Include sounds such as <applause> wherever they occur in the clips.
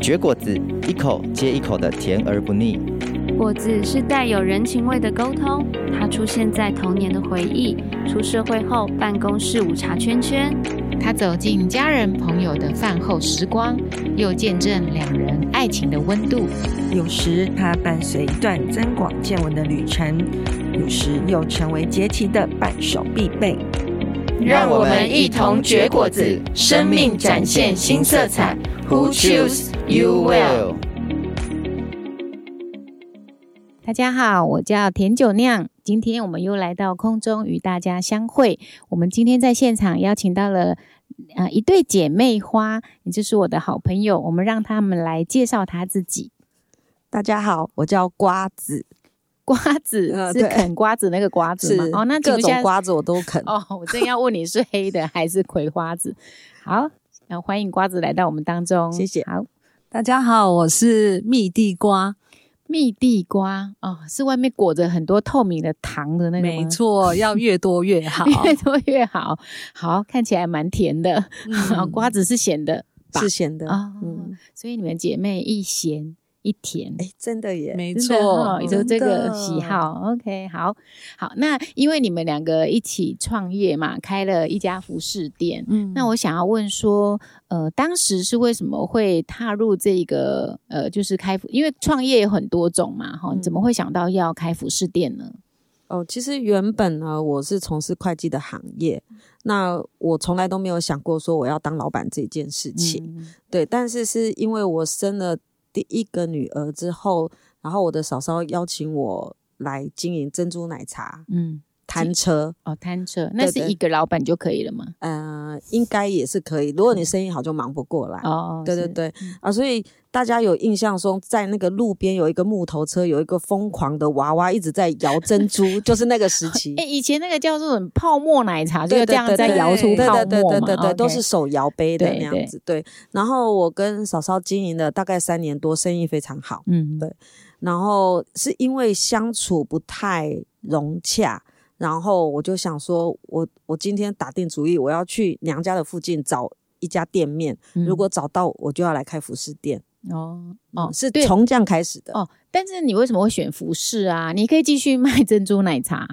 绝果子，一口接一口的甜而不腻。果子是带有人情味的沟通，它出现在童年的回忆，出社会后办公室午茶圈圈，它走进家人朋友的饭后时光，又见证两人爱情的温度。有时它伴随一段增广见闻的旅程，有时又成为节气的伴手必备。让我们一同绝果子，生命展现新色彩。Who choose you will 大家好，我叫甜酒酿。今天我们又来到空中与大家相会。我们今天在现场邀请到了呃一对姐妹花，也就是我的好朋友。我们让他们来介绍他自己。大家好，我叫瓜子。瓜子是啃瓜子那个瓜子吗？哦，那各种瓜子我都啃。哦，我正要问你是黑的还是葵花籽。好，那欢迎瓜子来到我们当中，谢谢。好，大家好，我是蜜地瓜。蜜地瓜哦，是外面裹着很多透明的糖的那个？没错，要 <laughs> 越多越好，越多越好。好，看起来蛮甜的。嗯、瓜子是咸的，是咸的啊、哦。嗯，所以你们姐妹一咸。一天，哎，真的耶，没错，有这个喜好。OK，好，好，那因为你们两个一起创业嘛，开了一家服饰店。嗯，那我想要问说，呃，当时是为什么会踏入这个，呃，就是开服，因为创业有很多种嘛，哈、嗯，你怎么会想到要开服饰店呢？哦，其实原本呢，我是从事会计的行业，那我从来都没有想过说我要当老板这件事情。嗯、对，但是是因为我生了。第一个女儿之后，然后我的嫂嫂邀请我来经营珍珠奶茶，嗯，摊车哦，摊车，那是一个老板就可以了吗？呃，应该也是可以。如果你生意好，就忙不过来。哦，对对对，嗯、啊，所以大家有印象说，在那个路边有一个木头车，有一个疯狂的娃娃一直在摇珍珠，<laughs> 就是那个时期。哎、欸，以前那个叫做泡沫奶茶，就这样在摇出泡沫嘛，对对对对对，都是手摇杯的那样子。对，对，然后我跟嫂嫂经营了大概三年多，生意非常好。嗯，对。然后是因为相处不太融洽。然后我就想说，我我今天打定主意，我要去娘家的附近找一家店面。嗯、如果找到，我就要来开服饰店。哦哦，是从这样开始的。哦，但是你为什么会选服饰啊？你可以继续卖珍珠奶茶。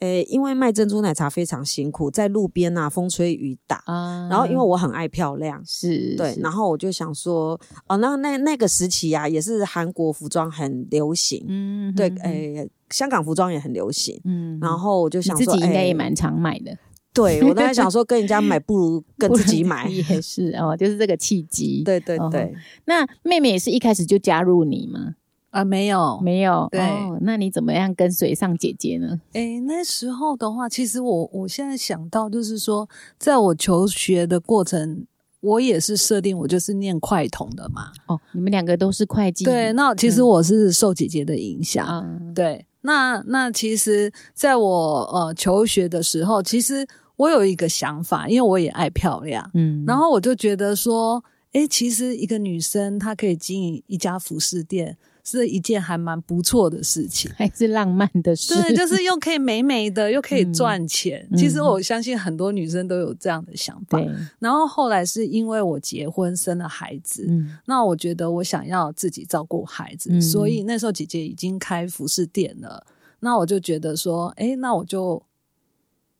诶，因为卖珍珠奶茶非常辛苦，在路边啊，风吹雨打。啊、然后因为我很爱漂亮，是对是，然后我就想说，哦，那那那个时期啊，也是韩国服装很流行。嗯，对，诶，香港服装也很流行。嗯，然后我就想说，自己应该也蛮常买的。对，我当时想说，跟人家买 <laughs> 不如跟自己买。也是哦，就是这个契机。对对对、哦。那妹妹也是一开始就加入你吗？啊，没有，没有。对、哦，那你怎么样跟随上姐姐呢？诶，那时候的话，其实我我现在想到，就是说，在我求学的过程，我也是设定我就是念快统的嘛。哦，你们两个都是会计。对，那其实我是受姐姐的影响。嗯、对，那那其实在我呃求学的时候，其实我有一个想法，因为我也爱漂亮。嗯，然后我就觉得说，诶，其实一个女生她可以经营一家服饰店。是一件还蛮不错的事情，<laughs> 还是浪漫的事。对，就是又可以美美的，又可以赚钱。嗯。其实我相信很多女生都有这样的想法。嗯。然后后来是因为我结婚生了孩子，嗯，那我觉得我想要自己照顾孩子，嗯，所以那时候姐姐已经开服饰店了。那我就觉得说，哎，那我就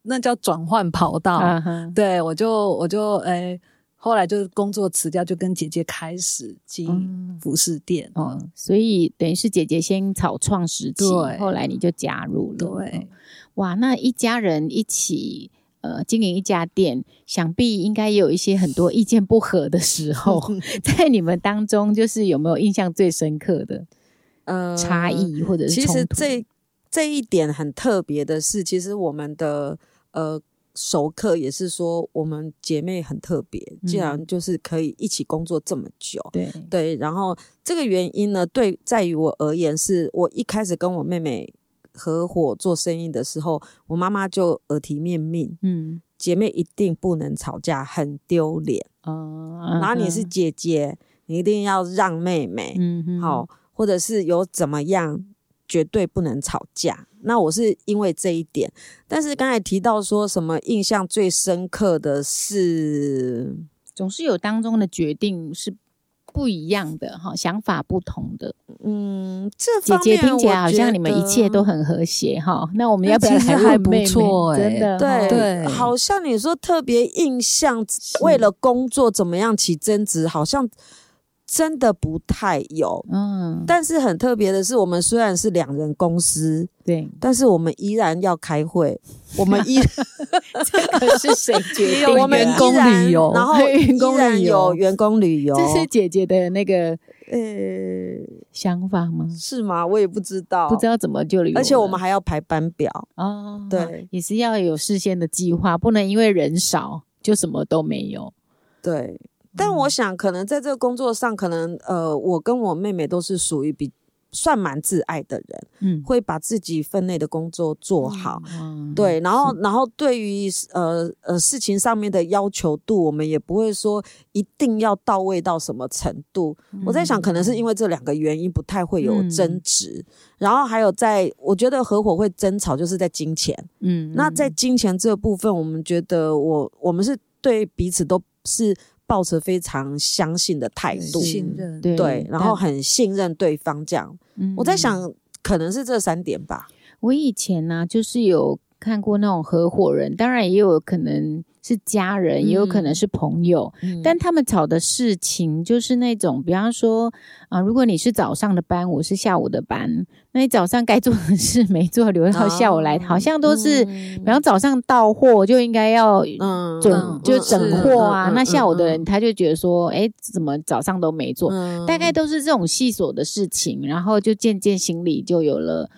那叫转换跑道。Uh-huh. 对，我就我就哎。后来就是工作辞掉，就跟姐姐开始经营服饰店。哦、嗯嗯，所以等于是姐姐先草创时期，后来你就加入了。对，哇，那一家人一起呃经营一家店，想必应该也有一些很多意见不合的时候，<laughs> 在你们当中，就是有没有印象最深刻的呃差异或者是？其实这这一点很特别的是，其实我们的呃。熟客也是说，我们姐妹很特别，竟然就是可以一起工作这么久。对对，然后这个原因呢，对在于我而言，是我一开始跟我妹妹合伙做生意的时候，我妈妈就耳提面命，嗯，姐妹一定不能吵架，很丢脸。哦，然后你是姐姐，你一定要让妹妹，嗯，好，或者是有怎么样。绝对不能吵架。那我是因为这一点，但是刚才提到说什么印象最深刻的是，总是有当中的决定是不一样的哈，想法不同的。嗯，这姐姐听起来好像你们一切都很和谐哈。那我们要不要来还不错、欸？真的对对，好像你说特别印象，为了工作怎么样起争执，好像。真的不太有，嗯，但是很特别的是，我们虽然是两人公司，对，但是我们依然要开会，<laughs> 我们依 <laughs> 这个是谁决定？<laughs> 我们员工旅游，然后员工旅游，员工旅游，这是姐姐的那个呃想法吗？是吗？我也不知道，不知道怎么就旅游，而且我们还要排班表。哦，对，也是要有事先的计划，不能因为人少就什么都没有，对。但我想，可能在这个工作上，可能呃，我跟我妹妹都是属于比算蛮自爱的人，嗯，会把自己分内的工作做好，嗯，对，然后然后对于呃呃事情上面的要求度，我们也不会说一定要到位到什么程度。嗯，我在想，可能是因为这两个原因，不太会有争执。嗯，然后还有在，我觉得合伙会争吵，就是在金钱，嗯，那在金钱这部分，我们觉得我我们是对彼此都是。抱持非常相信的态度，信任对，对，然后很信任对方这样。嗯，我在想，可能是这三点吧。我以前呢、啊，就是有看过那种合伙人，当然也有可能。是家人，也有可能是朋友，嗯、但他们吵的事情就是那种，比方说啊，如果你是早上的班，我是下午的班，那你早上该做的事没做，留到下午来，哦、好像都是，嗯、比方早上到货就应该要准，嗯、就整货啊，嗯、那下午的人他就觉得说，哎、嗯，怎么早上都没做，嗯、大概都是这种细琐的事情，然后就渐渐心里就有了。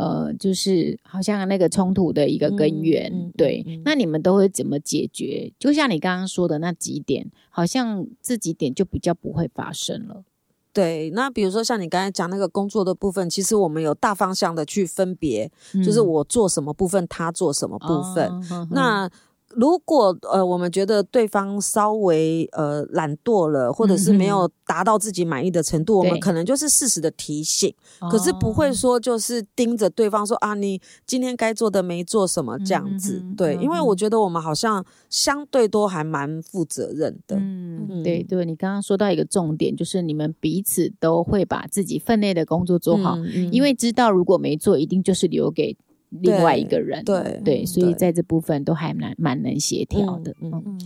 呃，就是好像那个冲突的一个根源，嗯、对。嗯、那你们都会怎么解决？就像你刚刚说的那几点，好像这几点就比较不会发生了。对，那比如说像你刚才讲那个工作的部分，其实我们有大方向的去分别，嗯、就是我做什么部分，他做什么部分。那如果呃，我们觉得对方稍微呃懒惰了，或者是没有达到自己满意的程度，嗯、我们可能就是适时的提醒，可是不会说就是盯着对方说、哦、啊，你今天该做的没做什么这样子。嗯、对，因为我觉得我们好像相对都还蛮负责任的。嗯，嗯。对对，你刚刚说到一个重点，就是你们彼此都会把自己分内的工作做好，因为知道如果没做，一定就是留给。另外一个人，对对，对，所以在这部分都还蛮蛮能协调的。嗯嗯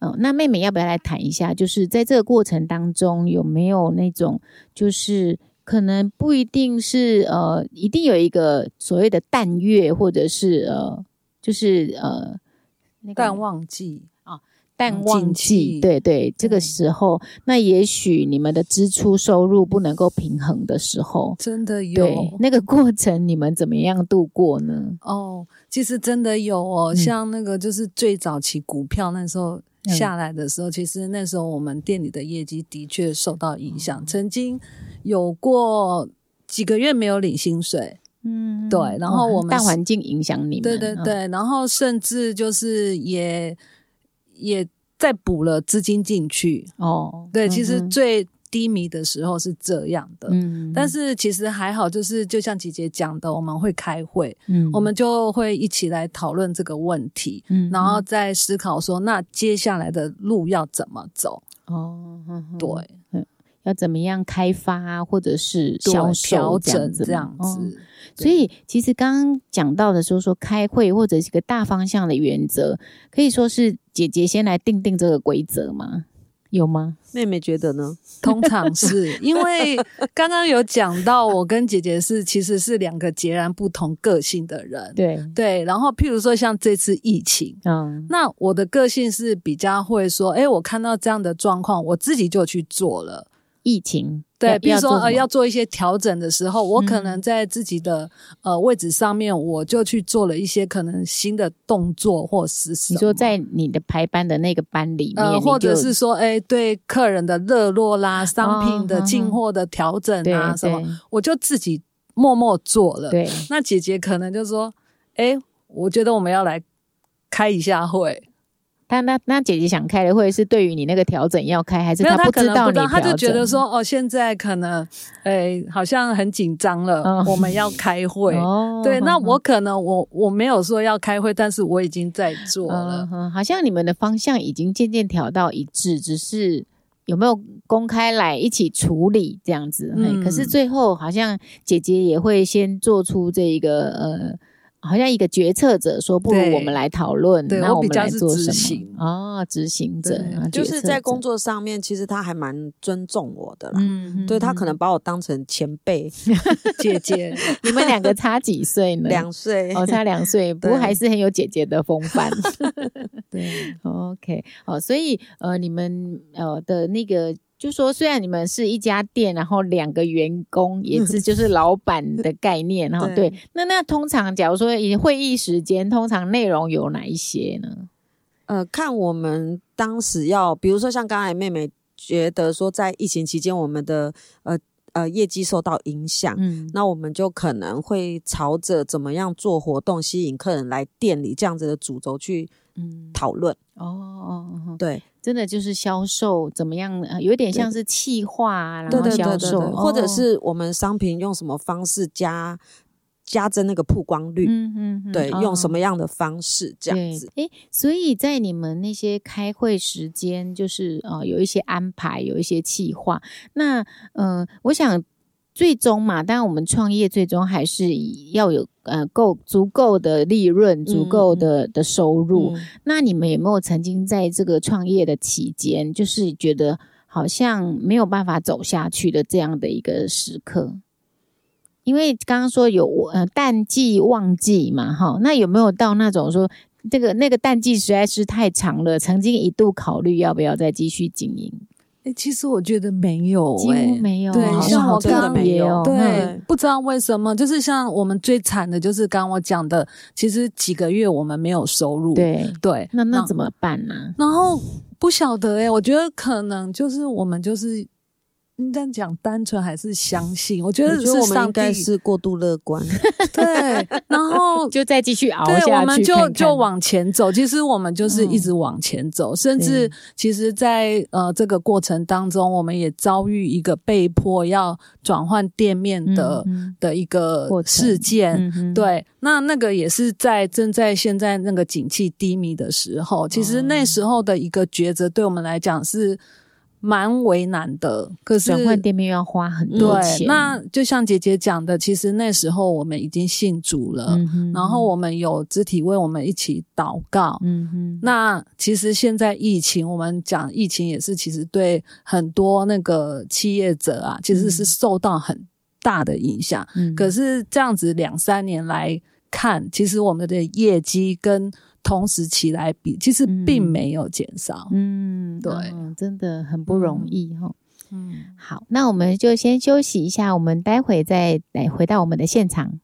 嗯，那妹妹要不要来谈一下？就是在这个过程当中，有没有那种，就是可能不一定是呃，一定有一个所谓的淡月，或者是呃，就是呃，那个、淡旺季。淡旺季，对对，这个时候，嗯、那也许你们的支出收入不能够平衡的时候，真的有对那个过程，你们怎么样度过呢？哦，其实真的有哦，嗯、像那个就是最早期股票那时候下来的时候，嗯、其实那时候我们店里的业绩的确受到影响，嗯、曾经有过几个月没有领薪水，嗯，对，然后我们大环境影响你们，对对对，然后甚至就是也。也再补了资金进去。哦，对，其实最低迷的时候是这样的，嗯，但是其实还好，就是就像姐姐讲的，我们会开会，嗯，我们就会一起来讨论这个问题，嗯，然后再思考说，那接下来的路要怎么走？哦，嗯、对，嗯，要怎么样开发或者是销售这样子，这样子。哦所以，其实刚刚讲到的时候，说开会或者是一个大方向的原则，可以说是姐姐先来定定这个规则吗？有吗？妹妹觉得呢？<laughs> 通常是因为刚刚有讲到，我跟姐姐是其实是两个截然不同个性的人。对对，然后譬如说像这次疫情，嗯，那我的个性是比较会说，哎，我看到这样的状况，我自己就去做了。疫情对，比如说呃要做一些调整的时候，我可能在自己的、嗯、呃位置上面，我就去做了一些可能新的动作或是什么。你说在你的排班的那个班里面，呃、或者是说哎对客人的热络啦、商品的进货的调整啊什么，我就自己默默做了。对，那姐姐可能就说，哎，我觉得我们要来开一下会。他那那姐姐想开的会是对于你那个调整要开，还是他不知道你调整？他就觉得说哦，现在可能诶、欸、好像很紧张了，哦、我们要开会。哦、对，那我可能我我没有说要开会，但是我已经在做了。哦、好像你们的方向已经渐渐调到一致，只是有没有公开来一起处理这样子？嗯、可是最后好像姐姐也会先做出这一个呃。好像一个决策者说：“不如我们来讨论，那我们来做什么？”行哦，执行者就是在工作上面，其实他还蛮尊重我的啦。嗯，对他可能把我当成前辈 <laughs> 姐姐。<laughs> 你们两个差几岁呢？两岁哦，差两岁，<laughs> 不过还是很有姐姐的风范。对，OK，好，所以呃，你们呃的那个。就说虽然你们是一家店，然后两个员工也是就是老板的 <laughs> 概念，然后对，那那通常假如说以会议时间，通常内容有哪一些呢？呃，看我们当时要，比如说像刚才妹妹觉得说在疫情期间我们的呃呃业绩受到影响，嗯，那我们就可能会朝着怎么样做活动吸引客人来店里这样子的主轴去嗯讨论。哦哦，对。真的就是销售怎么样？有点像是企划，然后销售，对对对对对，或者是我们商品用什么方式加加增那个曝光率？嗯嗯，嗯对，哦、用什么样的方式这样子？诶，所以在你们那些开会时间，就是呃有一些安排，有一些企划。那嗯、呃，我想。最终嘛，当然我们创业最终还是要有呃够足够的利润，足够的的收入。嗯、那你们有没有曾经在这个创业的期间，就是觉得好像没有办法走下去的这样的一个时刻？因为刚刚说有呃淡季旺季嘛，哈，那有没有到那种说这个那个淡季实在是太长了，曾经一度考虑要不要再继续经营？哎，其实我觉得没有，欸，几乎没有。对，像我刚刚没有，对，嗯、不知道为什么，就是像我们最惨的，就是刚刚我讲的，其实几个月我们没有收入。对对，那那怎么办呢？然后不晓得哎，我觉得可能就是我们就是。你这样讲单纯还是相信？我觉得是我们应该是过度乐观，<laughs> 对，然后 <laughs> 就再继续熬下去对，我们就就往前走。其实我们就是一直往前走，嗯、甚至其实在，在呃这个过程当中，我们也遭遇一个被迫要转换店面的、嗯、的一个事件。嗯、对，那那个也是在正在现在那个景气低迷的时候，其实那时候的一个抉择，对我们来讲是。蛮为难的，可是转换店面要花很多钱。对，那就像姐姐讲的，其实那时候我们已经信主了，嗯、然后我们有肢体为我们一起祷告。嗯哼，那其实现在疫情，我们讲疫情也是，其实对很多那个企业者啊，其实是受到很大的影响。嗯，可是这样子两三年来看，其实我们的业绩跟同时期来比，其实并没有减少。嗯，对、哦，真的很不容易哈。嗯，好，那我们就先休息一下，我们待会再来回到我们的现场。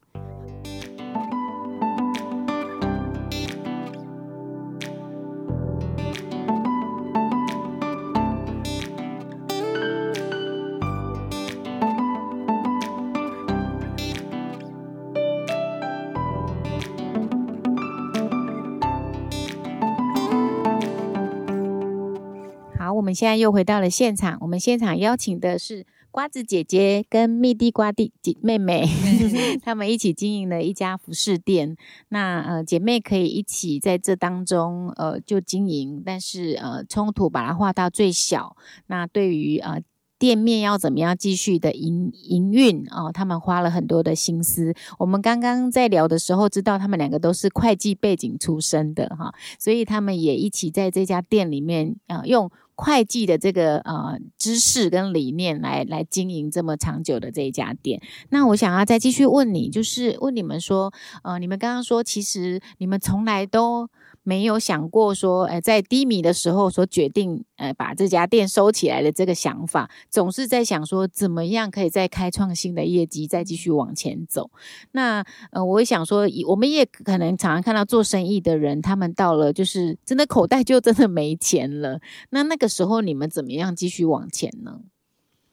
现在又回到了现场，我们现场邀请的是瓜子姐姐跟蜜地瓜弟姐妹妹，<laughs> 她们一起经营了一家服饰店。那呃，姐妹可以一起在这当中呃就经营，但是呃冲突把它化到最小。那对于呃。店面要怎么样继续的营营运哦？他们花了很多的心思。我们刚刚在聊的时候，知道他们两个都是会计背景出身的哈，所以他们也一起在这家店里面啊、呃，用会计的这个呃知识跟理念来来经营这么长久的这一家店。那我想要再继续问你，就是问你们说，呃，你们刚刚说，其实你们从来都。没有想过说，呃，在低迷的时候所决定，呃，把这家店收起来的这个想法，总是在想说，怎么样可以再开创新的业绩，再继续往前走。那，呃，我会想说，我们也可能常常看到做生意的人，他们到了就是真的口袋就真的没钱了。那那个时候，你们怎么样继续往前呢？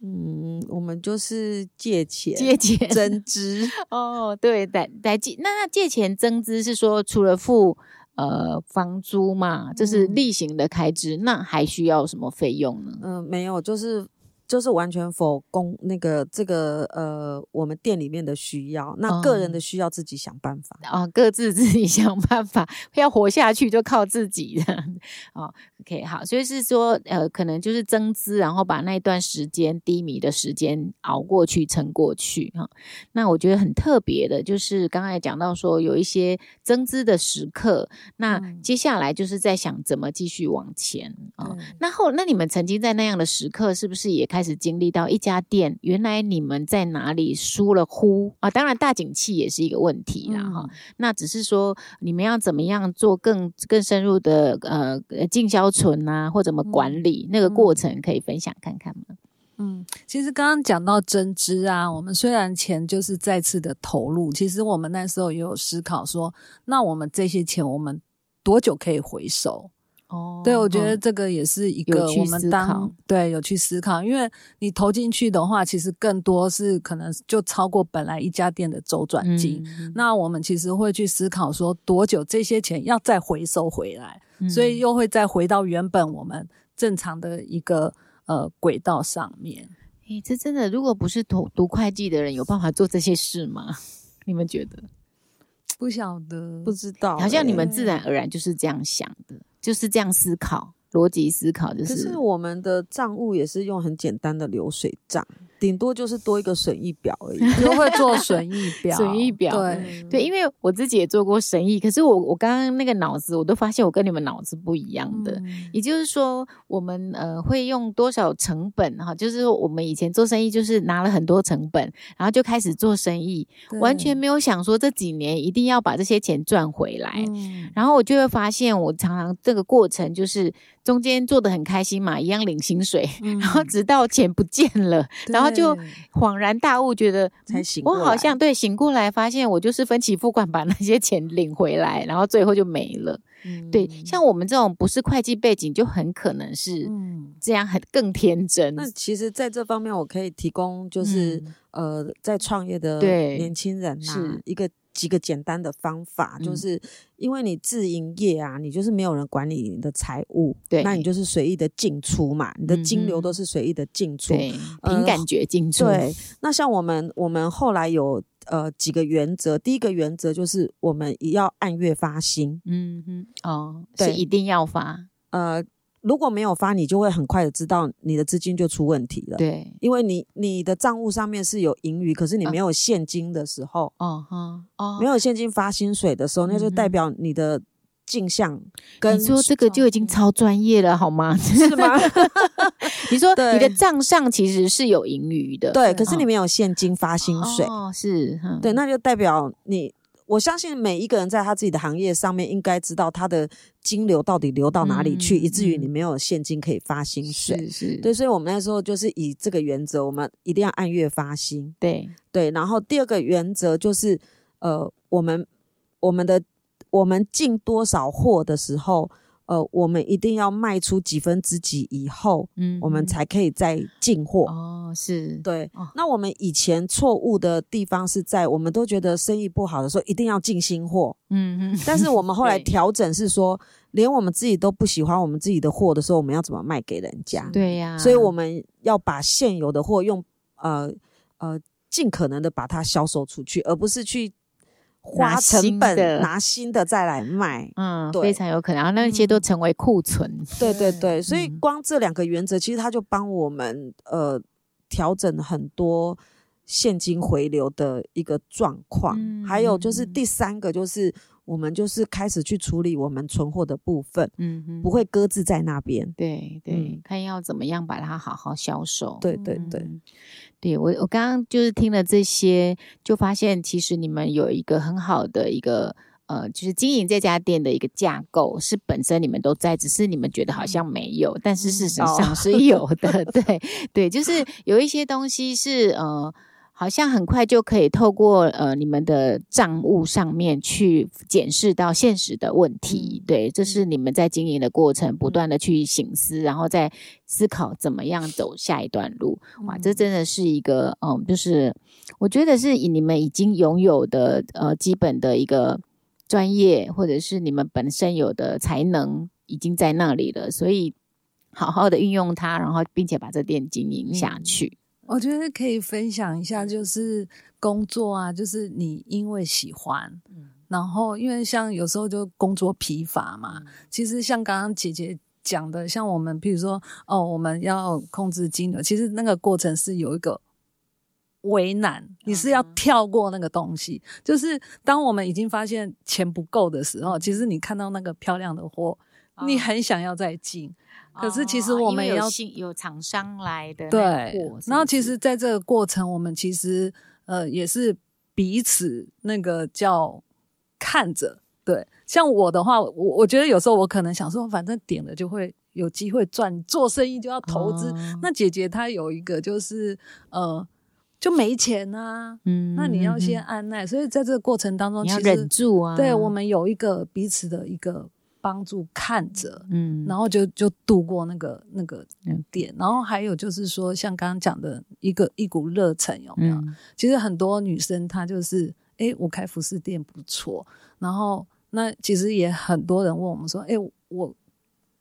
嗯，我们就是借钱，借钱 <laughs> 增资。哦，对，来来借，那那借钱增资是说除了付。呃，房租嘛，这是例行的开支，嗯、那还需要什么费用呢？嗯、呃，没有，就是就是完全否公那个这个呃，我们店里面的需要，那个人的需要自己想办法啊、哦哦，各自 <laughs> 自己想办法，要活下去就靠自己的哦。OK，好，所以是说呃，可能就是增资，然后把那一段时间低迷的时间熬过去、撑过去哈、哦。那我觉得很特别的，就是刚才讲到说有一些增资的时刻，那接下来就是在想怎么继续往前啊、哦。那后那你们曾经在那样的时刻，是不是也开始？经历到一家店，原来你们在哪里疏了忽啊？当然大景气也是一个问题啦哈、嗯。那只是说你们要怎么样做更更深入的呃进销存啊，或怎么管理、嗯、那个过程，可以分享看看吗？嗯，其实刚刚讲到增资啊，我们虽然钱就是再次的投入，其实我们那时候也有思考说，那我们这些钱我们多久可以回收？哦，对，我觉得这个也是一个我们当对有去思考，因为你投进去的话，其实更多是可能就超过本来一家店的周转金。嗯。那我们其实会去思考说，多久这些钱要再回收回来，嗯，所以又会再回到原本我们正常的一个呃轨道上面。诶，这真的，如果不是读读会计的人，有办法做这些事吗？<laughs> 你们觉得？不晓得，不知道，好像你们自然而然就是这样想的。就是这样思考，逻辑思考就是。可是我们的账务也是用很简单的流水账。顶多就是多一个损益表而已，<laughs> 就会做损益表。<laughs> 损益表，对对，因为我自己也做过生意，可是我我刚刚那个脑子，我都发现我跟你们脑子不一样的。嗯、也就是说，我们呃会用多少成本哈？就是我们以前做生意就是拿了很多成本，然后就开始做生意，完全没有想说这几年一定要把这些钱赚回来。嗯、然后我就会发现，我常常这个过程就是中间做的很开心嘛，一样领薪水，嗯、<laughs> 然后直到钱不见了，然后。就恍然大悟，觉得才醒，我好像对醒过来，发现我就是分期付款把那些钱领回来，<laughs> 然后最后就没了。嗯、对，像我们这种不是会计背景，就很可能是这样，很更天真。那其实，在这方面，我可以提供，就是、嗯、呃，在创业的年轻人、啊、是一个。几个简单的方法，嗯、就是因为你自营业啊，你就是没有人管理你的财务，对，那你就是随意的进出嘛，你的金流都是随意的进出，对，凭、呃、感觉进出。对，那像我们，我们后来有呃几个原则，第一个原则就是我们也要按月发薪，嗯哼，哦，对，是一定要发，呃。如果没有发，你就会很快的知道你的资金就出问题了。对，因为你你的账务上面是有盈余，可是你没有现金的时候，哦哈哦，没有现金发薪水的时候，那就代表你的进项跟你说这个就已经超专业了，好吗？是吗？<laughs> 你说你的账上其实是有盈余的，对，可是你没有现金发薪水，哦，是，对，那就代表你。我相信每一个人在他自己的行业上面，应该知道他的金流到底流到哪里去，嗯、以至于你没有现金可以发薪水。是是，对，所以我们那时候就是以这个原则，我们一定要按月发薪。对对，然后第二个原则就是，呃，我们我们的我们进多少货的时候。呃，我们一定要卖出几分之几以后，嗯，我们才可以再进货。哦，是对。哦。那我们以前错误的地方是在，我们都觉得生意不好的时候一定要进新货。嗯嗯。但是我们 <laughs> 后来调整是说，连我们自己都不喜欢我们自己的货的时候，我们要怎么卖给人家？对呀。所以我们要把现有的货用呃呃尽可能的把它销售出去，而不是去。花成本拿新的再来卖，嗯，对，非常有可能，然后那些都成为库存。嗯、对对对，所以光这两个原则，其实它就帮我们呃调整很多现金回流的一个状况。嗯、还有就是第三个，就是我们就是开始去处理我们存货的部分，嗯哼，不会搁置在那边。对对、嗯，看要怎么样把它好好销售。对对对。嗯对，我，我刚刚就是听了这些，就发现其实你们有一个很好的一个呃，就是经营这家店的一个架构，是本身你们都在，只是你们觉得好像没有，但是事实上是有的。<laughs> 对对，就是有一些东西是呃。好像很快就可以透过呃你们的账务上面去检视到现实的问题，嗯、对，这是你们在经营的过程不断的去醒思，然后再思考怎么样走下一段路。哇，这真的是一个嗯，就是我觉得是以你们已经拥有的呃基本的一个专业，或者是你们本身有的才能已经在那里了，所以好好的运用它，然后并且把这店经营下去。我觉得可以分享一下，就是工作啊，就是你因为喜欢，嗯、然后因为像有时候就工作疲乏嘛。嗯、其实像刚刚姐姐讲的，像我们，比如说哦，我们要控制金额，其实那个过程是有一个为难，你是要跳过那个东西。嗯、就是当我们已经发现钱不够的时候，其实你看到那个漂亮的货，嗯、你很想要再进。可是其实我们也要、哦、有有厂商来的对，然后其实在这个过程，我们其实呃也是彼此那个叫看着对。像我的话，我我觉得有时候我可能想说，反正点了就会有机会赚，做生意就要投资。哦、那姐姐她有一个就是呃就没钱啊，嗯，那你要先按耐。所以在这个过程当中，其实忍住啊，对我们有一个彼此的一个。帮助看着，嗯，然后就就度过那个那个点，嗯、然后还有就是说，像刚刚讲的一个一股热忱有没有？嗯、其实很多女生她就是，哎，我开服饰店不错，然后那其实也很多人问我们说，哎，我。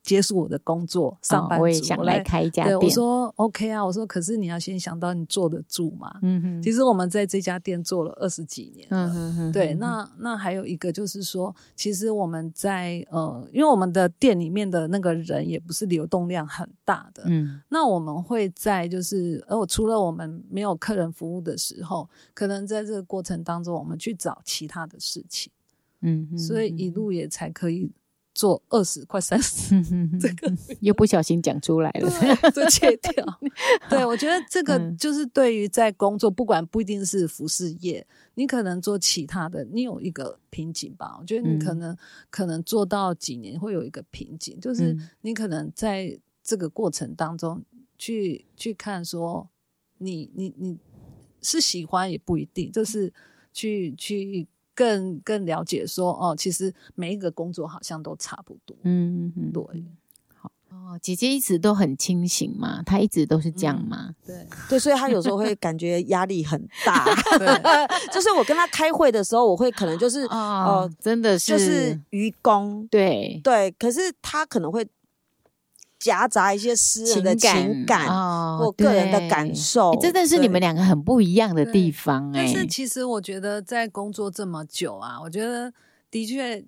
结束我的工作，上班族、哦、我也想来开一家店。对，我说 OK 啊，我说可是你要先想到你坐得住嘛。嗯哼。其实我们在这家店做了二十几年了。嗯哼哼。对，那那还有一个就是说，其实我们在呃，因为我们的店里面的那个人也不是流动量很大的。嗯。那我们会在就是，呃，除了我们没有客人服务的时候，可能在这个过程当中，我们去找其他的事情。嗯哼。所以一路也才可以。做二十快三十，<laughs> 这个 <laughs> 又不小心讲出来了，就切掉。<laughs> 对，我觉得这个就是对于在工作，不管不一定是服饰业，你可能做其他的，你有一个瓶颈吧？我觉得你可能可能做到几年会有一个瓶颈，就是你可能在这个过程当中去去看说，你你你是喜欢也不一定，就是去去。更更了解说哦，其实每一个工作好像都差不多。嗯嗯，对。好哦，姐姐一直都很清醒嘛，她一直都是这样嘛。嗯、对对，所以她有时候会感觉压力很大。对，<laughs> 就是我跟她开会的时候，我会可能就是哦，呃、真的是就是愚公。对对，可是她可能会。夹杂一些私人的情感或个人的感受，真的是你们两个很不一样的地方。但是其实我觉得，在工作这么久啊，我觉得的确，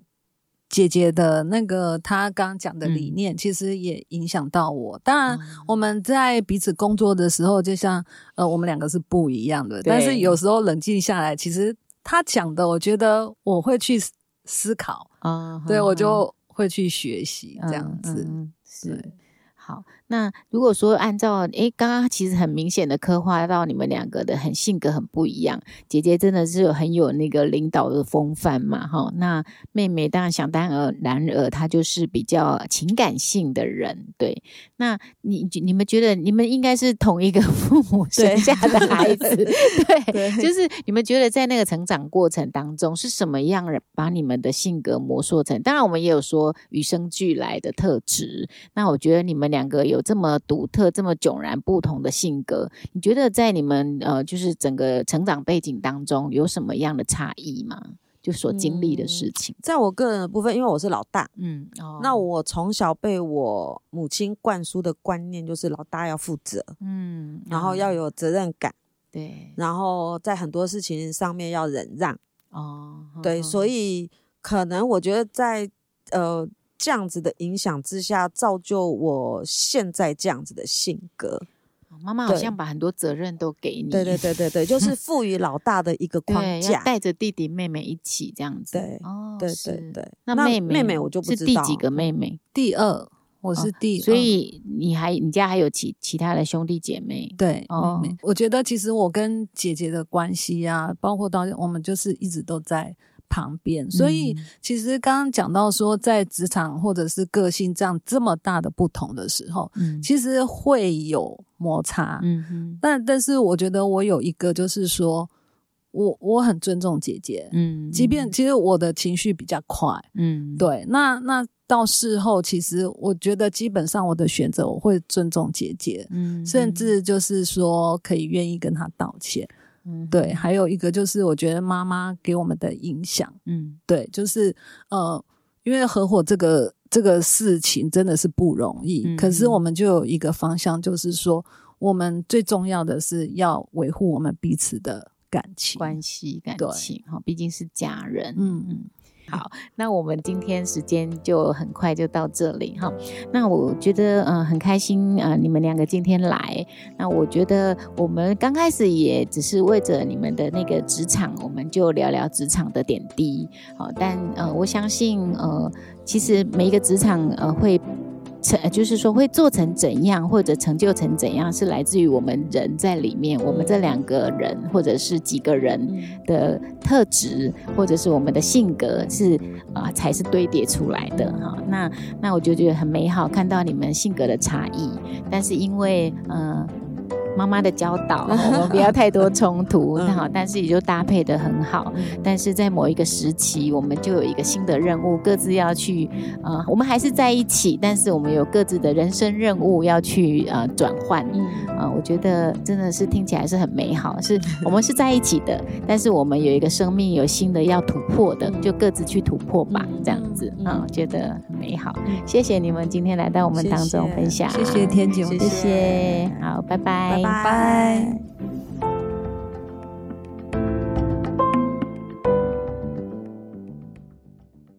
姐姐的那个她刚刚讲的理念，其实也影响到我。当然，我们在彼此工作的时候，就像呃，我们两个是不一样的。但是有时候冷静下来，其实她讲的，我觉得我会去思考。啊，对我就会去学习这样子，是。好，那如果说按照诶，刚刚其实很明显的刻画到你们两个的很性格很不一样。姐姐真的是有很有那个领导的风范嘛，哈。那妹妹当然想当然然而她就是比较情感性的人，对。那你你们觉得你们应该是同一个 <laughs> 父母生下的孩子，<laughs> 对，对对就是你们觉得在那个成长过程当中是什么样把你们的性格磨塑成？当然我们也有说与生俱来的特质。那我觉得你们。两个有这么独特、这么迥然不同的性格，你觉得在你们呃，就是整个成长背景当中有什么样的差异吗？就所经历的事情。嗯，在我个人的部分，因为我是老大，嗯，哦，那我从小被我母亲灌输的观念就是老大要负责，嗯，然后要有责任感，对，然后在很多事情上面要忍让，哦，对，所以可能我觉得在呃。这样子的影响之下，造就我现在这样子的性格。妈妈好像把很多责任都给你，对对对对对，就 <laughs> 是赋予老大的一个框架，带着弟弟妹妹一起这样子。对，哦，对对对。那妹妹妹妹我就不知道是第几个妹妹？第二，我是第二。所以你还你家还有其其他的兄弟姐妹？对，哦，我觉得其实我跟姐姐的关系啊，包括到我们就是一直都在。旁边，所以其实刚刚讲到说，在职场或者是个性这样这么大的不同的时候，嗯，其实会有摩擦，嗯哼，但但是我觉得我有一个就是说，我我很尊重姐姐，嗯，即便其实我的情绪比较快，嗯，对，那那到事后，其实我觉得基本上我的选择我会尊重姐姐，嗯，甚至就是说可以愿意跟她道歉。嗯，对，还有一个就是，我觉得妈妈给我们的影响，嗯，对，就是呃，因为合伙这个这个事情真的是不容易。嗯、可是我们就有一个方向，就是说，我们最重要的是要维护我们彼此的感情关系、感情哈，毕竟是家人。嗯嗯。好，那我们今天时间就很快就到这里哈。那我觉得嗯、很开心啊、呃，你们两个今天来。那我觉得我们刚开始也只是为着你们的那个职场，我们就聊聊职场的点滴。好，但呃我相信呃其实每一个职场呃会。成就是说会做成怎样，或者成就成怎样，是来自于我们人在里面，我们这两个人或者是几个人的特质，或者是我们的性格是啊、呃，才是堆叠出来的哈。那那我就觉得很美好，看到你们性格的差异，但是因为嗯。呃妈妈的教导，<laughs> 我们不要太多冲突，那好，但是也就搭配的很好。但是在某一个时期，我们就有一个新的任务，各自要去啊、呃，我们还是在一起，但是我们有各自的人生任务要去啊转换。嗯啊、呃，我觉得真的是听起来是很美好，是 <laughs> 我们是在一起的，但是我们有一个生命有新的要突破的，就各自去突破吧，这样子啊，我觉得很美好。谢谢你们今天来到我们当中分享，谢谢天九，谢谢，好，拜拜。拜拜。